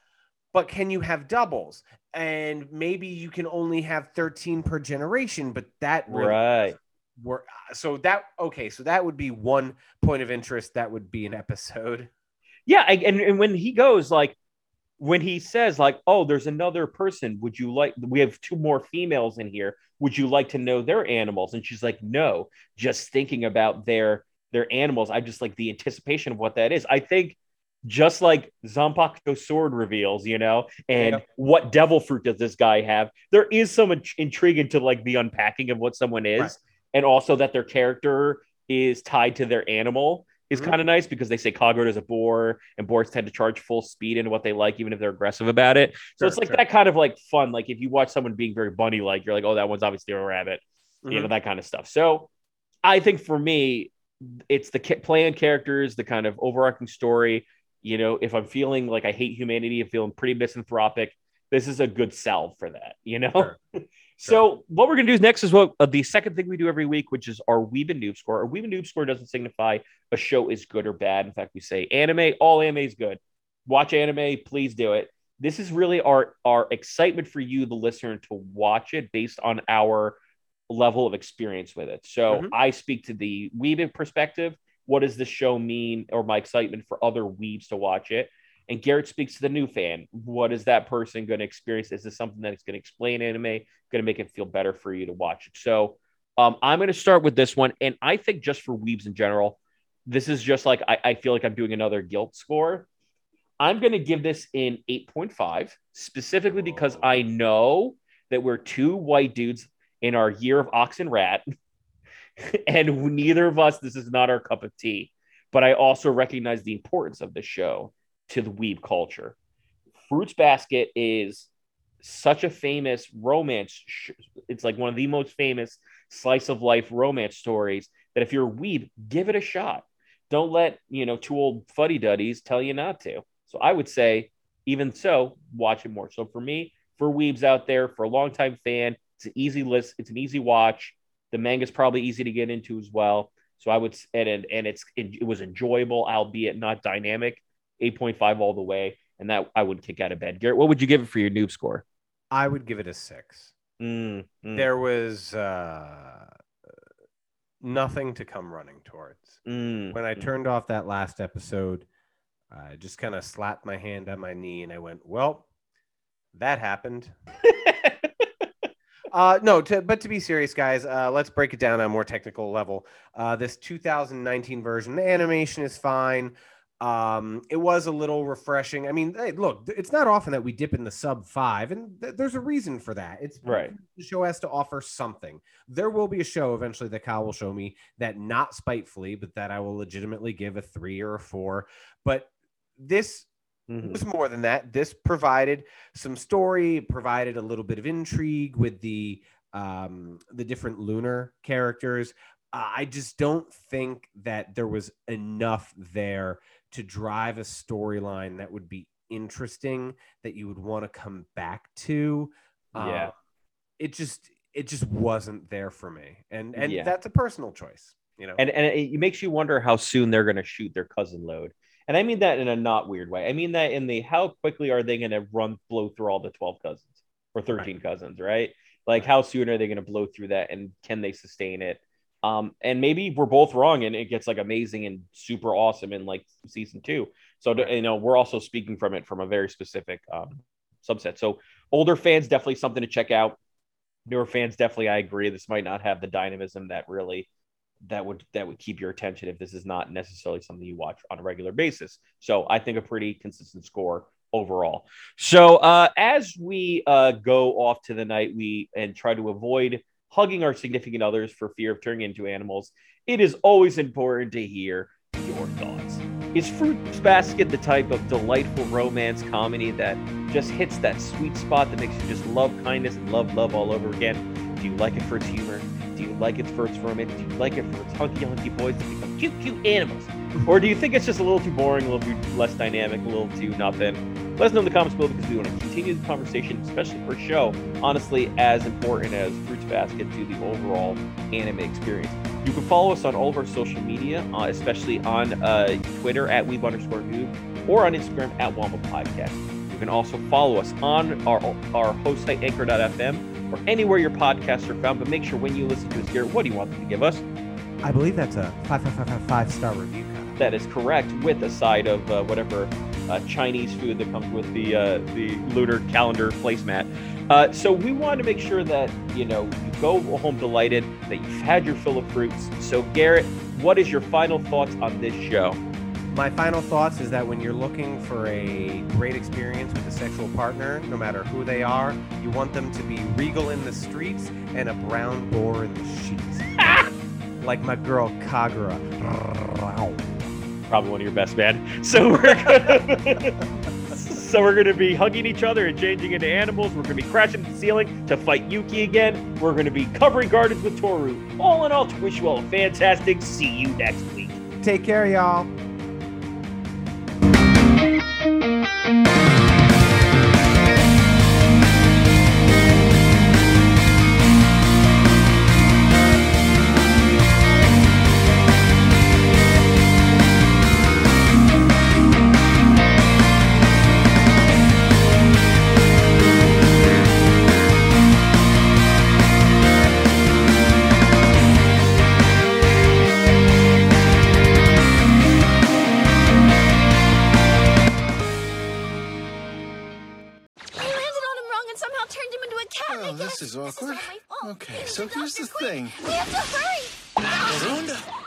But can you have doubles? And maybe you can only have 13 per generation, but that really right work. So that okay, so that would be one point of interest. That would be an episode. Yeah, I- and, and when he goes like when he says like, "Oh, there's another person. Would you like? We have two more females in here. Would you like to know their animals?" And she's like, "No, just thinking about their their animals. I just like the anticipation of what that is. I think." Just like Zanpakuto sword reveals, you know, and Yeah. what devil fruit does this guy have? There is some int- intrigue into like the unpacking of what someone is, Right. and also that their character is tied to their animal is Mhm. kind of nice because they say Kagura is a boar and boars tend to charge full speed into what they like, even if they're aggressive about it. So Sure, it's like sure. that kind of like fun. Like if you watch someone being very bunny like, you're like, oh, that one's obviously a rabbit, you know, Mhm. that kind of stuff. So I think for me, it's the planned characters, the kind of overarching story. You know, if I'm feeling like I hate humanity, I'm feeling pretty misanthropic, this is a good salve for that, you know? Sure. So what we're gonna do next is what uh, the second thing we do every week, which is our Weeb and Noob score. Our Weeb and Noob score doesn't signify a show is good or bad. In fact, we say anime, all anime is good. Watch anime, please do it. This is really our our excitement for you, the listener, to watch it based on our level of experience with it. So Mhm. I speak to the Weeb perspective. What does this show mean, or my excitement for other Weebs to watch it? And Garrett speaks to the new fan. What is that person going to experience? Is this something that's going to explain anime, going to make it feel better for you to watch it? So um, I'm going to start with this one. And I think just for Weebs in general, this is just like I, I feel like I'm doing another guilt score. I'm going to give this an 8.5, specifically because I know that we're two white dudes in our year of ox and rat. and neither of us, this is not our cup of tea. But I also recognize the importance of the show to the weeb culture. Fruits Basket is such a famous romance. Sh- it's like one of the most famous slice of life romance stories that if you're a weeb, give it a shot. Don't let, you know, two old fuddy duddies tell you not to. So I would say, even so, watch it more. So for me, for weebs out there, for a longtime fan, it's an easy list. It's an easy watch. The manga's probably easy to get into as well. So I would, and and, and it's it, it was enjoyable, albeit not dynamic. 8.5 all the way. And that I would kick out of bed. Garrett, what would you give it for your noob score? I would give it a six. Mm, mm, There was uh, nothing to come running towards. mm, When I mm. turned off that last episode, I just kind of slapped my hand on my knee and I went, "Well, that happened." Uh, no, to, but to be serious, guys, uh, let's break it down on a more technical level. Uh, this 2019 version, the animation is fine. Um, it was a little refreshing. I mean, hey, look, it's not often that we dip in the sub five, and th- there's a reason for that. It's Right. The show has to offer something. There will be a show eventually that Kyle will show me that not spitefully, but that I will legitimately give a three or a four. But this Mhm. was more than that. This provided some story, provided a little bit of intrigue with the um, the different lunar characters. Uh, I just don't think that there was enough there to drive a storyline that would be interesting that you would want to come back to. Yeah. Uh, it just it just wasn't there for me, and and Yeah. that's a personal choice. You know, and and it makes you wonder how soon they're going to shoot their cousin load. And I mean that in a not weird way. I mean that in the how quickly are they going to run blow through all the 12 cousins or 13 cousins, right? Like how soon are they going to blow through that and can they sustain it? Um, and maybe we're both wrong and it gets like amazing and super awesome in like season two. So, you know, we're also speaking from it from a very specific um, subset. So, older fans, definitely something to check out. Newer fans, definitely, I agree. This might not have the dynamism that really that would that would keep your attention if this is not necessarily something you watch on a regular basis. So I think a pretty consistent score overall. So uh, as we uh, go off to the night, we and try to avoid hugging our significant others for fear of turning into animals. It is always important to hear your thoughts. Is Fruits Basket the type of delightful romance comedy that just hits that sweet spot that makes you just love kindness and love love all over again? Do you like it for its humor? Do you like it for its romance? Do you like it for its hunky hunky boys that become cute cute animals? Or do you think it's just a little too boring, a little too less dynamic, a little too nothing? Let us know in the comments below because we want to continue the conversation, especially for show, honestly, as important as Fruits Basket to the overall anime experience. You can follow us on all of our social media, uh, especially on uh, Twitter at Weeb underscore Noob or on Instagram at Womble Podcast. You can also follow us on our, our host site, anchor.fm, or anywhere your podcasts are found. But make sure when you listen to us, Garrett, what do you want them to give us? I believe that's a five five five five star review. That is correct, with a side of uh, whatever uh, Chinese food that comes with the uh, the lunar calendar placemat. Uh, so we want to make sure that you know you go home delighted, that you've had your fill of fruits. So Garrett, what is your final thoughts on this show? My final thoughts is that when you're looking for a great experience with a sexual partner, no matter who they are, you want them to be regal in the streets and a brown boar in the sheets. like my girl Kagura. Probably one of your best, man. So we're gonna, so we're gonna be hugging each other and changing into animals. We're gonna be crashing the ceiling to fight Yuki again. We're gonna be covering gardens with Toru. All in all, to wish you all a fantastic. See you next week. Take care, y'all. So here's the thing. We have to hurry! Rhonda!